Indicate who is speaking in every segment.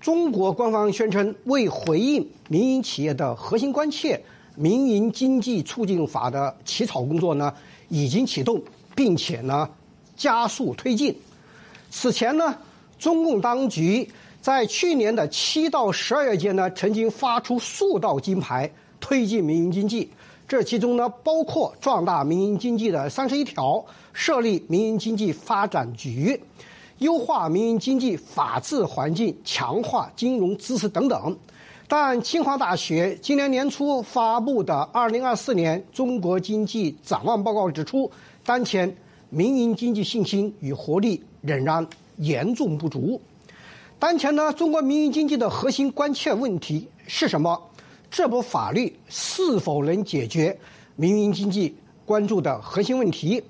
Speaker 1: 中国官方宣称，为回应民营企业的核心关切，民营经济促进法的起草工作呢已经启动，并且呢加速推进。此前呢，中共当局在去年的七到十二月间呢，曾经发出数道金牌，推进民营经济。这其中呢，包括壮大民营经济的三十一条，设立民营经济发展局。优化民营经济法治环境，强化金融支持等等。但清华大学今年年初发布的《二零二四年中国经济展望报告》指出，当前民营经济信心与活力仍然严重不足。当前呢，中国民营经济的核心关切问题是什么？这部法律是否能解决民营经济关注的核心问题？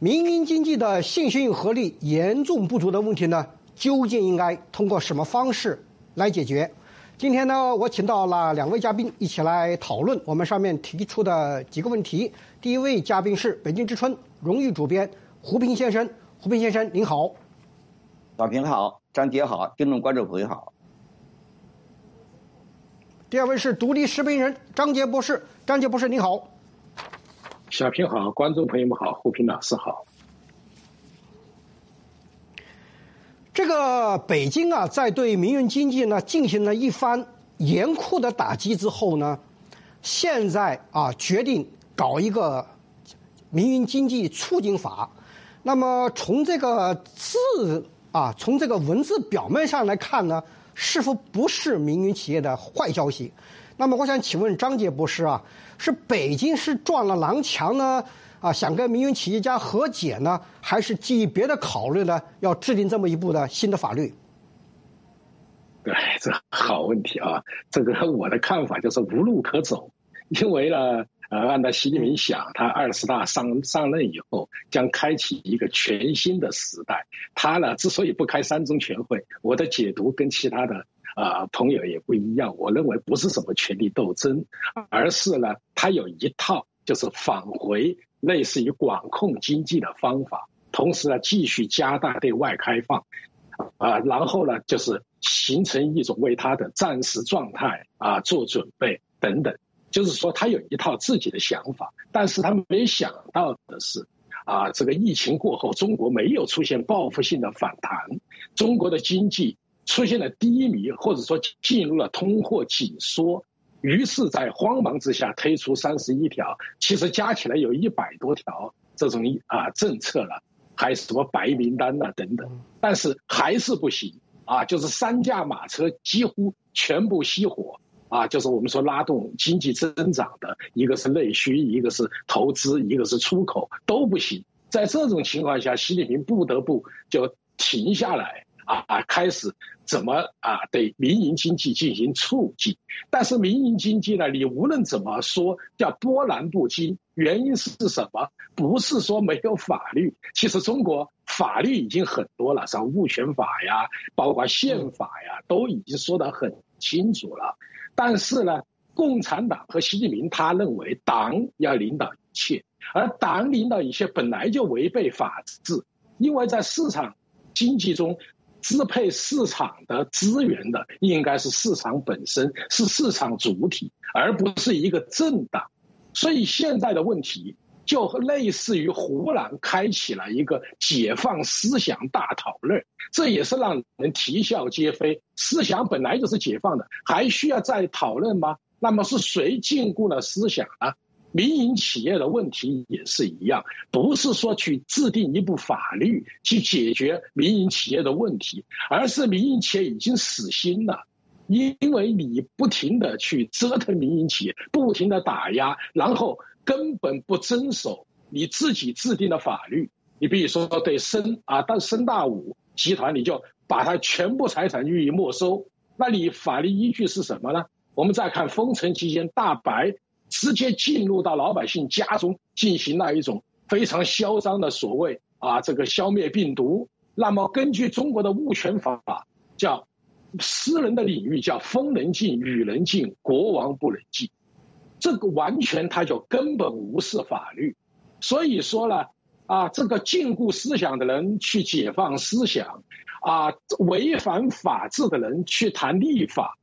Speaker 1: 民营经济的信心与合力严重不足的问题呢，究竟应该通过什么方式来解决？今天呢，我请到了两位嘉宾一起来讨论我们上面提出的几个问题。第一位嘉宾是北京之春荣誉主编胡平先生，胡平先生您好。
Speaker 2: 小平好，张杰好，听众观众朋友好。
Speaker 1: 第二位是独立时评人张杰博士，张杰博士您好。
Speaker 3: 小平好，观众朋友们好，胡平老师好。
Speaker 1: 这个北京啊，在对民营经济呢进行了一番严酷的打击之后呢，现在啊决定搞一个民营经济促进法。那么从这个字啊，从这个文字表面上来看呢，是否不是民营企业的坏消息？那么我想请问张杰博士啊。是北京是撞了南墙呢？啊，想跟民营企业家和解呢，还是基于别的考虑呢？要制定这么一部的新的法律？
Speaker 3: 对，这好问题啊！这个我的看法就是无路可走，因为呢，呃，按照习近平想，他二十大上上任以后将开启一个全新的时代。他呢，之所以不开三中全会，我的解读跟其他的。啊，朋友也不一样。我认为不是什么权力斗争，而是呢，他有一套就是返回类似于管控经济的方法，同时呢，继续加大对外开放，啊，然后呢，就是形成一种为他的战时状态啊做准备等等。就是说，他有一套自己的想法，但是他没想到的是，啊，这个疫情过后，中国没有出现报复性的反弹，中国的经济。出现了低迷，或者说进入了通货紧缩，于是，在慌忙之下推出三十一条，其实加起来有一百多条这种啊政策了，还是什么白名单呐等等，但是还是不行啊，就是三驾马车几乎全部熄火啊，就是我们说拉动经济增长的一个是内需，一个是投资，一个是出口都不行，在这种情况下，习近平不得不就停下来。啊，开始怎么啊对民营经济进行促进？但是民营经济呢，你无论怎么说叫波澜不惊，原因是什么？不是说没有法律，其实中国法律已经很多了，像物权法呀，包括宪法呀，都已经说得很清楚了。但是呢，共产党和习近平他认为党要领导一切，而党领导一切本来就违背法治，因为在市场经济中。支配市场的资源的应该是市场本身，是市场主体，而不是一个政党。所以现在的问题就类似于湖南开启了一个解放思想大讨论，这也是让人啼笑皆非。思想本来就是解放的，还需要再讨论吗？那么是谁禁锢了思想呢？民营企业的问题也是一样，不是说去制定一部法律去解决民营企业的问题，而是民营企业已经死心了，因为你不停的去折腾民营企业，不停的打压，然后根本不遵守你自己制定的法律。你比如说对深啊，但深大五集团，你就把它全部财产予以没收，那你法律依据是什么呢？我们再看封城期间，大白。直接进入到老百姓家中进行了一种非常嚣张的所谓啊这个消灭病毒。那么根据中国的物权法，叫私人的领域叫风能进，雨能进，国王不能进。这个完全他就根本无视法律。所以说呢啊这个禁锢思想的人去解放思想啊违反法治的人去谈立法，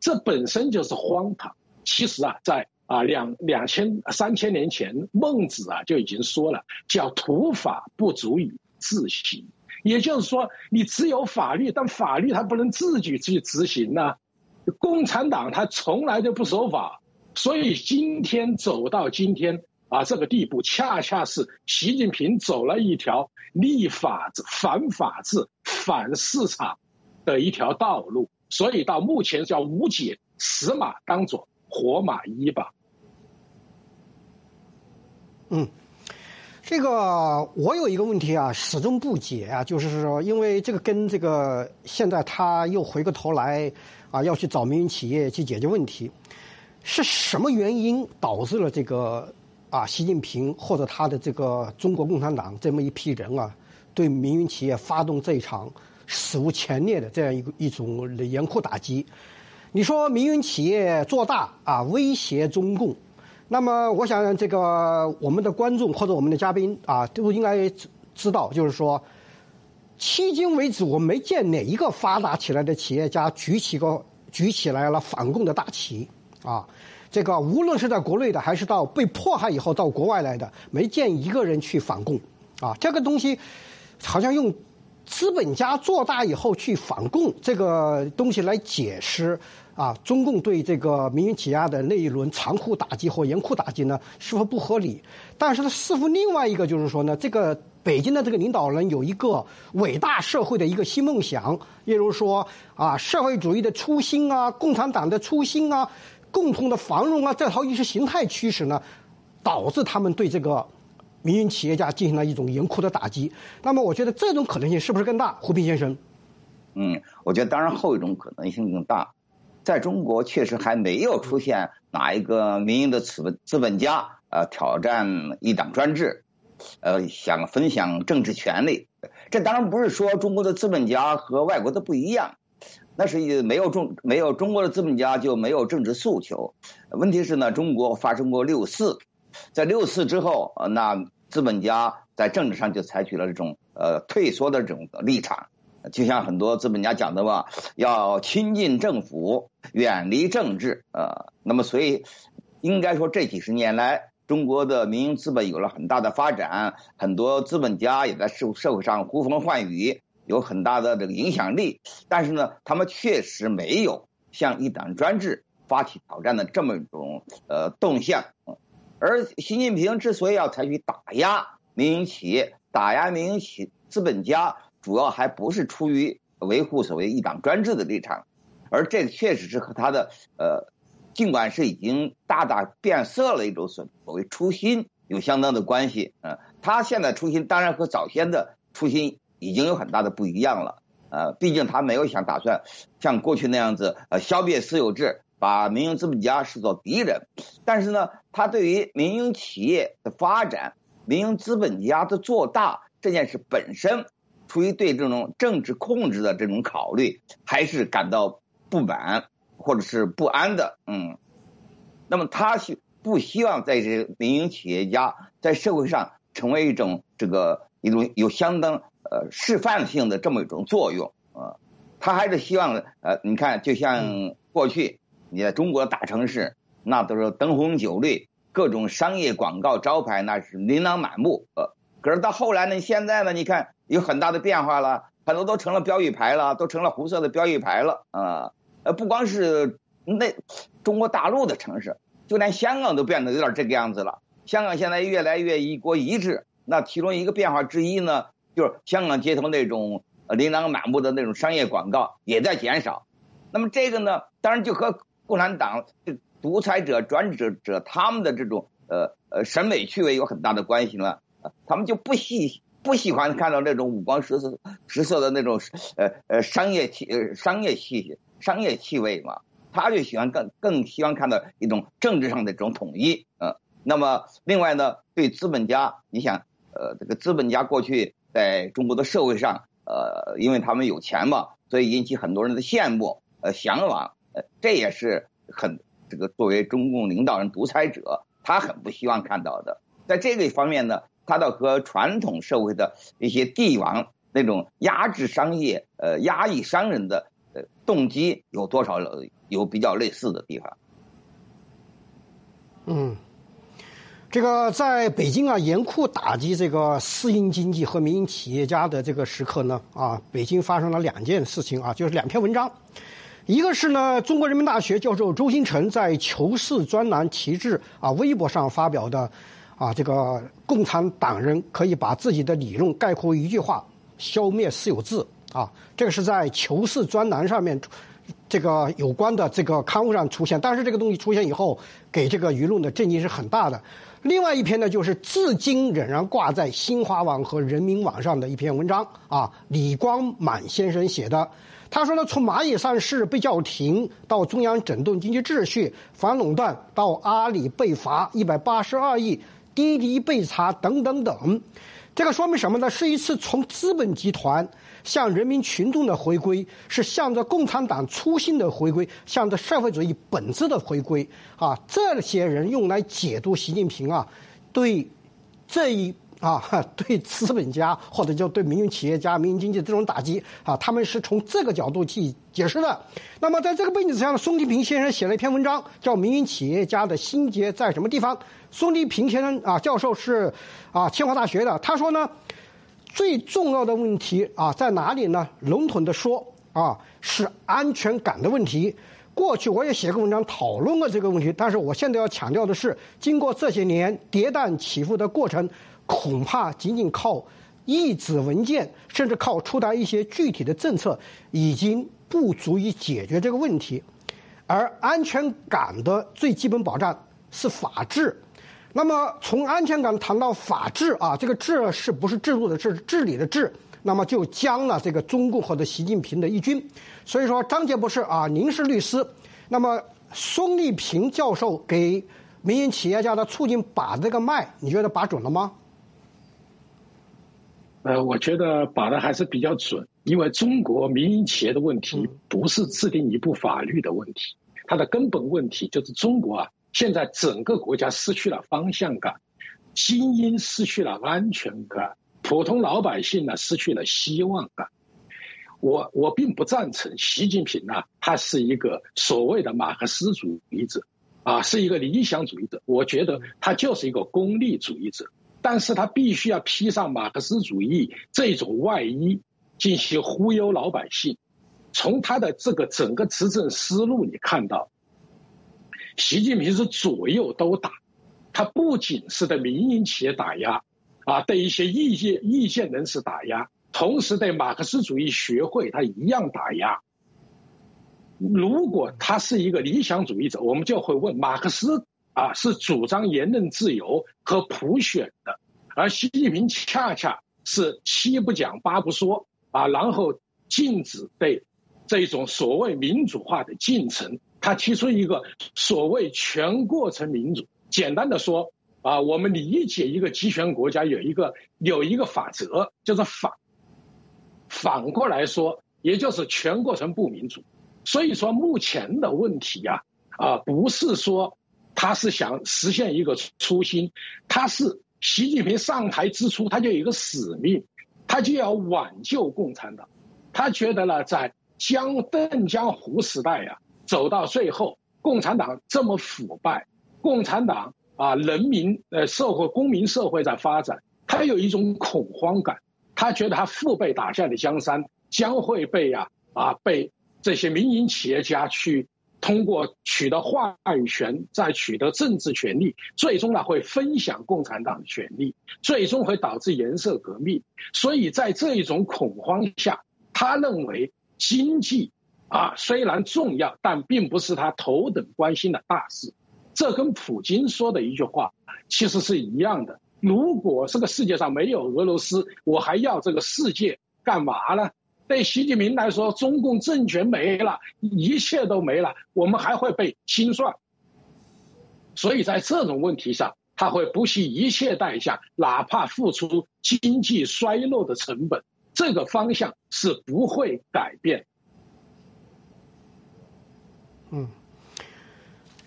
Speaker 3: 这本身就是荒唐。其实啊，在啊两两千三千年前，孟子啊就已经说了，叫土法不足以自行。也就是说，你只有法律，但法律它不能自己去执行呢。共产党他从来就不守法，所以今天走到今天啊这个地步，恰恰是习近平走了一条立法治、反法治、反市场的一条道路。所以到目前叫无解，死马当做活马医吧。
Speaker 1: 嗯。这个我有一个问题啊，始终不解啊，就是说，因为这个跟这个现在他又回过头来啊，要去找民营企业去解决问题，是什么原因导致了这个啊，习近平或者他的这个中国共产党这么一批人啊，对民营企业发动这一场史无前例的这样一个一种严酷打击？你说民营企业做大啊，威胁中共？那么，我想这个我们的观众或者我们的嘉宾啊，都应该知道，就是说，迄今为止，我没见哪一个发达起来的企业家举起个举起来了反共的大旗啊。这个无论是在国内的，还是到被迫害以后到国外来的，没见一个人去反共啊。这个东西好像用资本家做大以后去反共这个东西来解释。啊，中共对这个民营企业的那一轮残酷打击或严酷打击呢，是否不合理？但是呢，似乎另外一个就是说呢，这个北京的这个领导人有一个伟大社会的一个新梦想，例如说啊，社会主义的初心啊，共产党的初心啊，共同的繁荣啊，这套意识形态驱使呢，导致他们对这个民营企业家进行了一种严酷的打击。那么，我觉得这种可能性是不是更大？胡平先生，
Speaker 2: 嗯，我觉得当然后一种可能性更大。在中国确实还没有出现哪一个民营的资本资本家呃挑战一党专制，呃想分享政治权利。这当然不是说中国的资本家和外国的不一样，那是没有中没有中国的资本家就没有政治诉求。问题是呢，中国发生过六四，在六四之后，那资本家在政治上就采取了这种呃退缩的这种立场。就像很多资本家讲的吧，要亲近政府，远离政治，呃，那么所以应该说这几十年来，中国的民营资本有了很大的发展，很多资本家也在社社会上呼风唤雨，有很大的这个影响力。但是呢，他们确实没有向一党专制发起挑战的这么一种呃动向。而习近平之所以要采取打压民营企业、打压民营企资本家。主要还不是出于维护所谓一党专制的立场，而这确实是和他的呃，尽管是已经大大变色了一种所所谓初心有相当的关系。嗯，他现在初心当然和早先的初心已经有很大的不一样了。呃，毕竟他没有想打算像过去那样子呃消灭私有制，把民营资本家视作敌人。但是呢，他对于民营企业的发展、民营资本家的做大这件事本身。出于对这种政治控制的这种考虑，还是感到不满或者是不安的，嗯，那么他希不希望在这民营企业家在社会上成为一种这个一种有相当呃示范性的这么一种作用啊，他还是希望呃，你看，就像过去你在中国大城市，那都是灯红酒绿，各种商业广告招牌那是琳琅满目，呃，可是到后来呢，现在呢，你看。有很大的变化了，很多都成了标语牌了，都成了红色的标语牌了啊！呃，不光是那中国大陆的城市，就连香港都变得有点这个样子了。香港现在越来越一国一制，那其中一个变化之一呢，就是香港街头那种琳琅满目的那种商业广告也在减少。那么这个呢，当然就和共产党这独裁者、专制者他们的这种呃呃审美趣味有很大的关系了。他们就不细。不喜欢看到那种五光十色、十色的那种呃呃商业气、呃商业气息、商业气味嘛，他就喜欢更更希望看到一种政治上的这种统一，嗯，那么另外呢，对资本家，你想，呃，这个资本家过去在中国的社会上，呃，因为他们有钱嘛，所以引起很多人的羡慕、呃向往，呃，这也是很这个作为中共领导人、独裁者，他很不希望看到的，在这个方面呢。他的和传统社会的一些帝王那种压制商业、呃压抑商人的呃动机有多少有比较类似的地方？
Speaker 1: 嗯。这个在北京啊，严酷打击这个私营经济和民营企业家的这个时刻呢，啊，北京发生了两件事情啊，就是两篇文章，一个是呢，中国人民大学教授周新成在《求是》专栏旗帜啊微博上发表的，啊，这个共产党人可以把自己的理论概括一句话：消灭私有制啊，这个是在《求是》专栏上面。这个有关的这个刊物上出现，但是这个东西出现以后，给这个舆论的震惊是很大的。另外一篇呢，就是至今仍然挂在新华网和人民网上的一篇文章啊，李光满先生写的。他说呢，从蚂蚁上市被叫停，到中央整顿经济秩序、反垄断，到阿里被罚一百八十二亿，滴滴被查等等等，这个说明什么呢？是一次从资本集团。向人民群众的回归，是向着共产党初心的回归，向着社会主义本质的回归。啊，这些人用来解读习近平啊，对这一啊，对资本家或者叫对民营企业家、民营经济这种打击啊，他们是从这个角度去解释的。那么，在这个背景之下呢，宋庆平先生写了一篇文章，叫《民营企业家的心结在什么地方》。宋庆平先生啊，教授是啊清华大学的，他说呢。最重要的问题啊，在哪里呢？笼统的说啊，是安全感的问题。过去我也写过文章讨论过这个问题，但是我现在要强调的是，经过这些年跌宕起伏的过程，恐怕仅仅靠一纸文件，甚至靠出台一些具体的政策，已经不足以解决这个问题。而安全感的最基本保障是法治。那么从安全感谈到法治啊，这个治是不是制度的治，治理的治，那么就将了这个中共或者习近平的一军。所以说，张杰博士啊，您是律师，那么孙立平教授给民营企业家的促进把这个脉，你觉得把准了吗？
Speaker 3: 呃，我觉得把的还是比较准，因为中国民营企业的问题不是制定一部法律的问题，它的根本问题就是中国啊。现在整个国家失去了方向感，精英失去了安全感，普通老百姓呢失去了希望感。我我并不赞成习近平呢，他是一个所谓的马克思主义者，啊，是一个理想主义者。我觉得他就是一个功利主义者，但是他必须要披上马克思主义这种外衣，进行忽悠老百姓。从他的这个整个执政思路，你看到。习近平是左右都打，他不仅是对民营企业打压，啊，对一些意见意见人士打压，同时对马克思主义学会他一样打压。如果他是一个理想主义者，我们就会问：马克思啊是主张言论自由和普选的，而习近平恰恰是七不讲八不说啊，然后禁止对这种所谓民主化的进程。他提出一个所谓全过程民主，简单的说啊，我们理解一个集权国家有一个有一个法则，就是反反过来说，也就是全过程不民主。所以说目前的问题呀，啊，不是说他是想实现一个初心，他是习近平上台之初他就有一个使命，他就要挽救共产党，他觉得呢，在江邓江湖时代呀。走到最后，共产党这么腐败，共产党啊，人民呃社会公民社会在发展，他有一种恐慌感，他觉得他父辈打下的江山将会被呀啊被这些民营企业家去通过取得话语权，再取得政治权利，最终呢会分享共产党的权利，最终会导致颜色革命。所以在这一种恐慌下，他认为经济。啊，虽然重要，但并不是他头等关心的大事。这跟普京说的一句话其实是一样的。如果这个世界上没有俄罗斯，我还要这个世界干嘛呢？对习近平来说，中共政权没了，一切都没了，我们还会被清算。所以在这种问题上，他会不惜一切代价，哪怕付出经济衰落的成本。这个方向是不会改变。
Speaker 1: 嗯，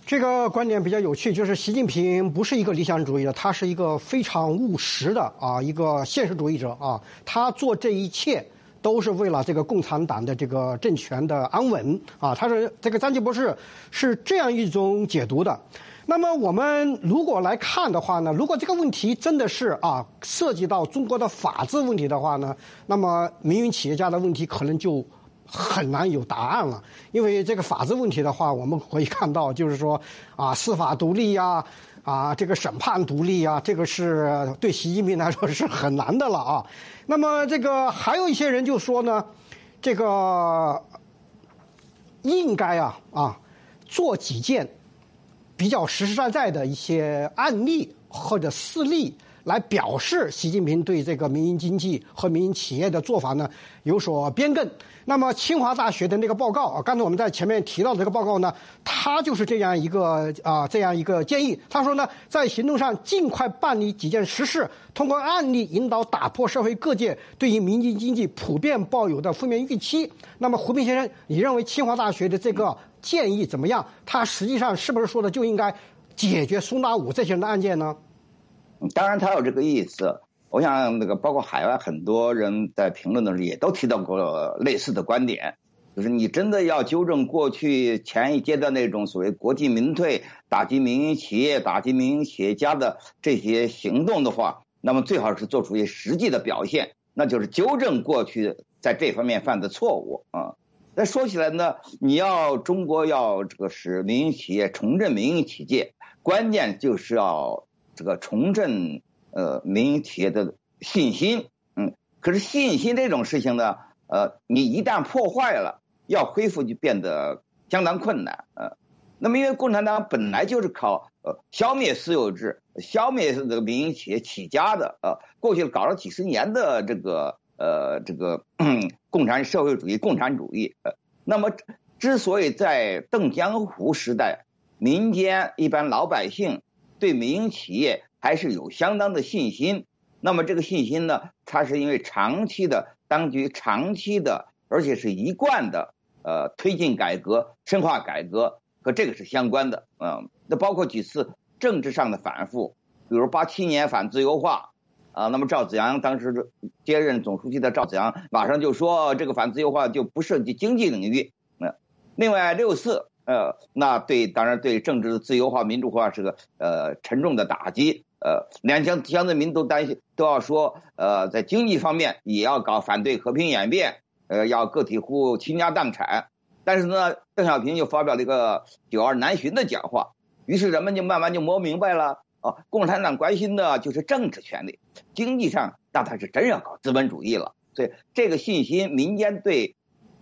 Speaker 1: 这个观点比较有趣，就是习近平不是一个理想主义者，他是一个非常务实的啊，一个现实主义者啊。他做这一切都是为了这个共产党的这个政权的安稳啊。他是这个张继博士是这样一种解读的。那么我们如果来看的话呢，如果这个问题真的是啊涉及到中国的法治问题的话呢，那么民营企业家的问题可能就。很难有答案了，因为这个法治问题的话，我们可以看到，就是说，啊，司法独立呀，啊这个审判独立啊，这个是对习近平来说是很难的了啊。那么，这个还有一些人就说呢，这个应该啊啊做几件比较实实在在的一些案例或者事例。来表示习近平对这个民营经济和民营企业的做法呢有所变更。那么清华大学的那个报告啊，刚才我们在前面提到这个报告呢，他就是这样一个啊这样一个建议。他说呢，在行动上尽快办理几件实事，通过案例引导打破社会各界对于民营经济普遍抱有的负面预期。那么胡平先生，你认为清华大学的这个建议怎么样？他实际上是不是说的就应该解决苏纳武这些人的案件呢？
Speaker 2: 当然，他有这个意思。我想，那个包括海外很多人在评论的时候也都提到过类似的观点，就是你真的要纠正过去前一阶段那种所谓国进民退、打击民营企业、打击民营企业家的这些行动的话，那么最好是做出一些实际的表现，那就是纠正过去在这方面犯的错误啊。那说起来呢，你要中国要这个使民营企业重振民营企业，关键就是要。这个重振呃民营企业的信心，嗯，可是信心这种事情呢，呃，你一旦破坏了，要恢复就变得相当困难，呃，那么因为共产党本来就是靠呃消灭私有制、消灭这个民营企业起家的，呃，过去搞了几十年的这个呃这个 共产社会主义、共产主义，呃，那么之所以在邓江湖时代，民间一般老百姓。对民营企业还是有相当的信心，那么这个信心呢，它是因为长期的当局长期的，而且是一贯的呃推进改革、深化改革和这个是相关的，嗯，那包括几次政治上的反复，比如八七年反自由化啊，那么赵子阳当时接任总书记的赵子阳马上就说这个反自由化就不涉及经济领域，嗯，另外六四。呃，那对，当然对政治的自由化、民主化是个呃沉重的打击。呃，两江江泽民都担心，都要说，呃，在经济方面也要搞反对和平演变，呃，要个体户倾家荡产。但是呢，邓小平就发表了一个九二南巡的讲话，于是人们就慢慢就摸明白了，哦，共产党关心的就是政治权利，经济上那他是真要搞资本主义了。所以这个信心，民间对，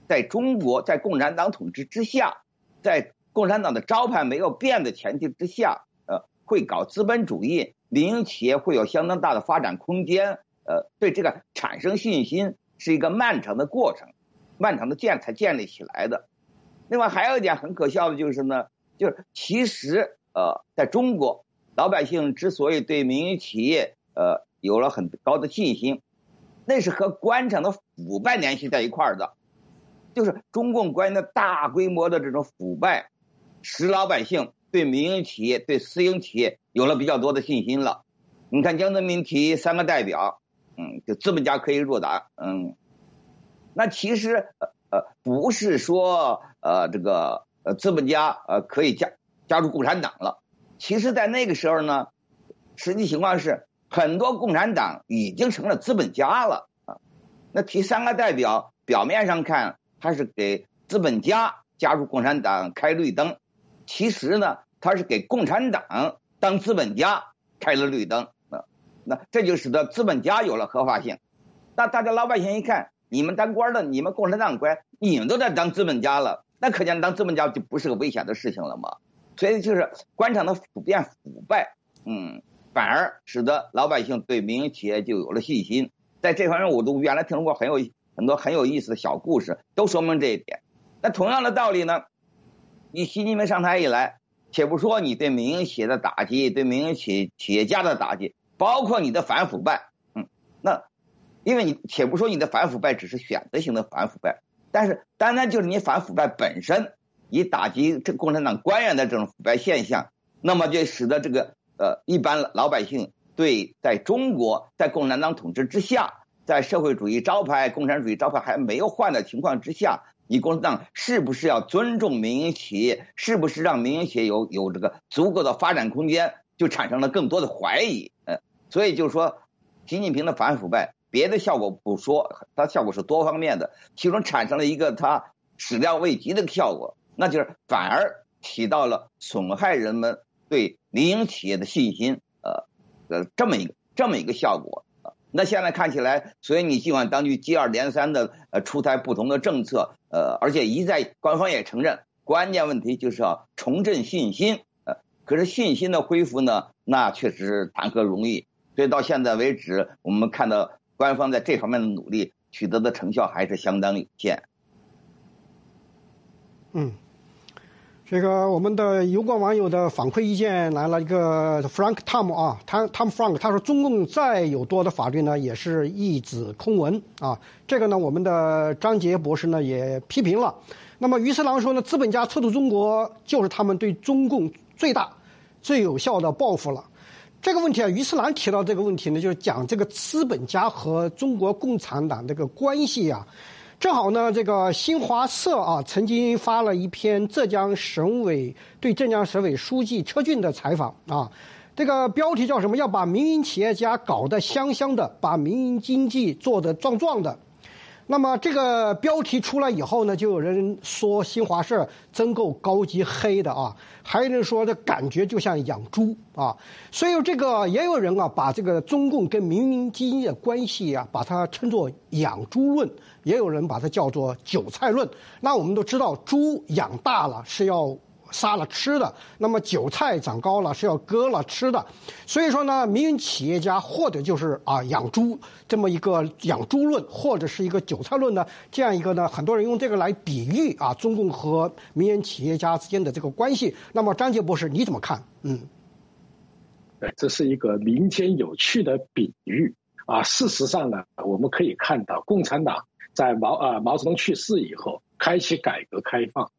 Speaker 2: 在中国在共产党统治之下。在共产党的招牌没有变的前提之下，呃，会搞资本主义，民营企业会有相当大的发展空间，呃，对这个产生信心是一个漫长的过程，漫长的建才建立起来的。另外还有一点很可笑的就是呢，就是其实呃，在中国老百姓之所以对民营企业呃有了很高的信心，那是和官场的腐败联系在一块儿的。就是中共官员的大规模的这种腐败，使老百姓对民营企业、对私营企业有了比较多的信心了。你看江泽民提三个代表，嗯，就资本家可以入党，嗯，那其实呃呃不是说呃这个呃资本家呃可以加加入共产党了。其实，在那个时候呢，实际情况是很多共产党已经成了资本家了啊。那提三个代表，表面上看。他是给资本家加入共产党开绿灯，其实呢，他是给共产党当资本家开了绿灯那。那这就使得资本家有了合法性。那大家老百姓一看，你们当官的，你们共产党官，你们都在当资本家了，那可见当资本家就不是个危险的事情了嘛。所以就是官场的普遍腐败，嗯，反而使得老百姓对民营企业就有了信心。在这方面，我都原来听说过很有。很多很有意思的小故事都说明这一点。那同样的道理呢？你习近平上台以来，且不说你对民营企业的打击，对民营企企业家的打击，包括你的反腐败，嗯，那因为你且不说你的反腐败只是选择性的反腐败，但是单单就是你反腐败本身，以打击这共产党官员的这种腐败现象，那么就使得这个呃一般老百姓对在中国在共产党统治之下，在社会主义招牌、共产主义招牌还没有换的情况之下，你共产党是不是要尊重民营企业？是不是让民营企业有有这个足够的发展空间？就产生了更多的怀疑。呃，所以就是说，习近平的反腐败，别的效果不说，它效果是多方面的，其中产生了一个它始料未及的效果。那就是反而起到了损害人们对民营企业的信心，呃呃这么一个这么一个效果。那现在看起来，所以你尽管当局接二连三的呃出台不同的政策，呃而且一再官方也承认，关键问题就是要重振信心。呃可是信心的恢复呢，那确实谈何容易。所以到现在为止，我们看到官方在这方面的努力取得的成效还是相当有限。
Speaker 1: 嗯。这个我们的油管网友的反馈意见来了一个 Frank Tom 啊，他 Tom Frank 他说中共再有多的法律呢，也是一纸空文啊。这个呢，我们的张杰博士呢也批评了。那么于次郎说呢，资本家撤出中国就是他们对中共最大、最有效的报复了。这个问题啊，于次郎提到这个问题呢，就是讲这个资本家和中国共产党这个关系啊。正好呢，这个新华社啊，曾经发了一篇浙江省委对浙江省委书记车俊的采访啊，这个标题叫什么？要把民营企业家搞得香香的，把民营经济做得壮壮的。那么这个标题出来以后呢，就有人说新华社真够高级黑的啊，还有人说这感觉就像养猪啊，所以这个也有人啊把这个中共跟民营经济的关系啊，把它称作养猪论，也有人把它叫做韭菜论。那我们都知道，猪养大了是要。杀了吃的，那么韭菜长高了是要割了吃的，所以说呢，民营企业家或者就是啊养猪这么一个养猪论，或者是一个韭菜论呢，这样一个呢，很多人用这个来比喻啊中共和民营企业家之间的这个关系。那么张杰博士你怎么看？嗯，
Speaker 3: 对，这是一个民间有趣的比喻啊。事实上呢，我们可以看到，共产党在毛啊毛泽东去世以后，开启改革开放。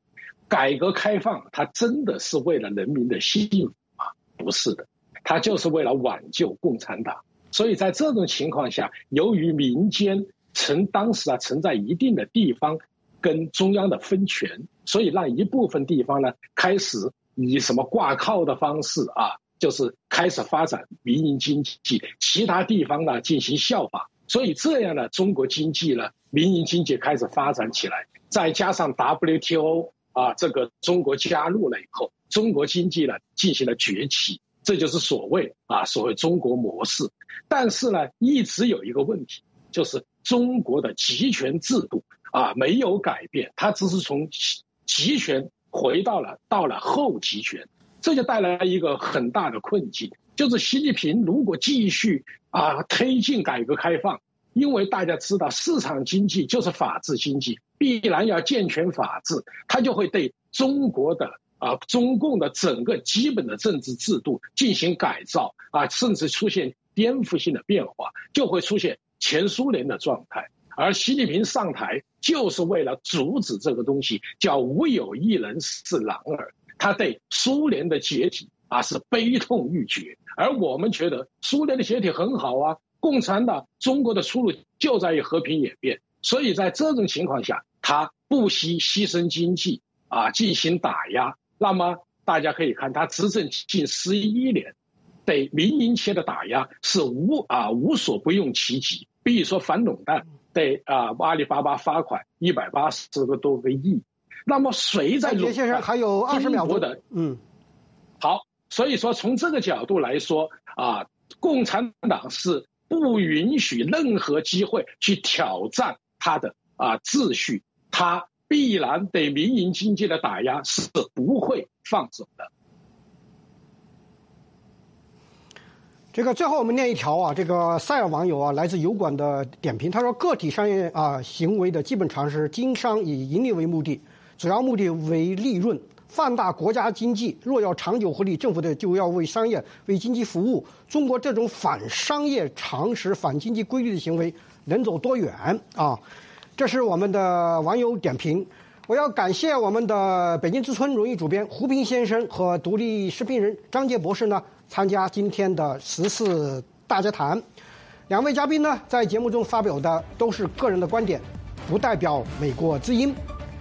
Speaker 3: 改革开放，它真的是为了人民的幸福吗？不是的，它就是为了挽救共产党。所以在这种情况下，由于民间曾当时啊存在一定的地方跟中央的分权，所以让一部分地方呢开始以什么挂靠的方式啊，就是开始发展民营经济，其他地方呢进行效仿。所以这样呢，中国经济呢，民营经济开始发展起来，再加上 WTO。啊，这个中国加入了以后，中国经济呢进行了崛起，这就是所谓啊所谓中国模式。但是呢，一直有一个问题，就是中国的集权制度啊没有改变，它只是从集权回到了到了后集权，这就带来一个很大的困境，就是习近平如果继续啊推进改革开放，因为大家知道市场经济就是法治经济。必然要健全法治，他就会对中国的啊中共的整个基本的政治制度进行改造啊，甚至出现颠覆性的变化，就会出现前苏联的状态。而习近平上台就是为了阻止这个东西，叫无有一人是狼儿。他对苏联的解体啊是悲痛欲绝，而我们觉得苏联的解体很好啊，共产党中国的出路就在于和平演变。所以在这种情况下。他不惜牺牲经济啊，进行打压。那么大家可以看，他执政近十一年，对民营企业的打压是无啊无所不用其极。比如说反垄断，对啊阿里巴巴罚款一百八十个多个亿。那么谁在垄
Speaker 1: 断？还有二十秒
Speaker 3: 多的，嗯，好。所以说从这个角度来说啊，共产党是不允许任何机会去挑战他的啊秩序。他必然对民营经济的打压是不会放手的。
Speaker 1: 这个最后我们念一条啊，这个塞尔网友啊，来自油管的点评，他说：个体商业啊行为的基本常识，经商以盈利为目的，主要目的为利润，放大国家经济。若要长久获利，政府的就要为商业、为经济服务。中国这种反商业常识、反经济规律的行为，能走多远啊？这是我们的网友点评，我要感谢我们的北京之春荣誉主编胡平先生和独立视频人张杰博士呢，参加今天的十四大家谈。两位嘉宾呢，在节目中发表的都是个人的观点，不代表美国之音。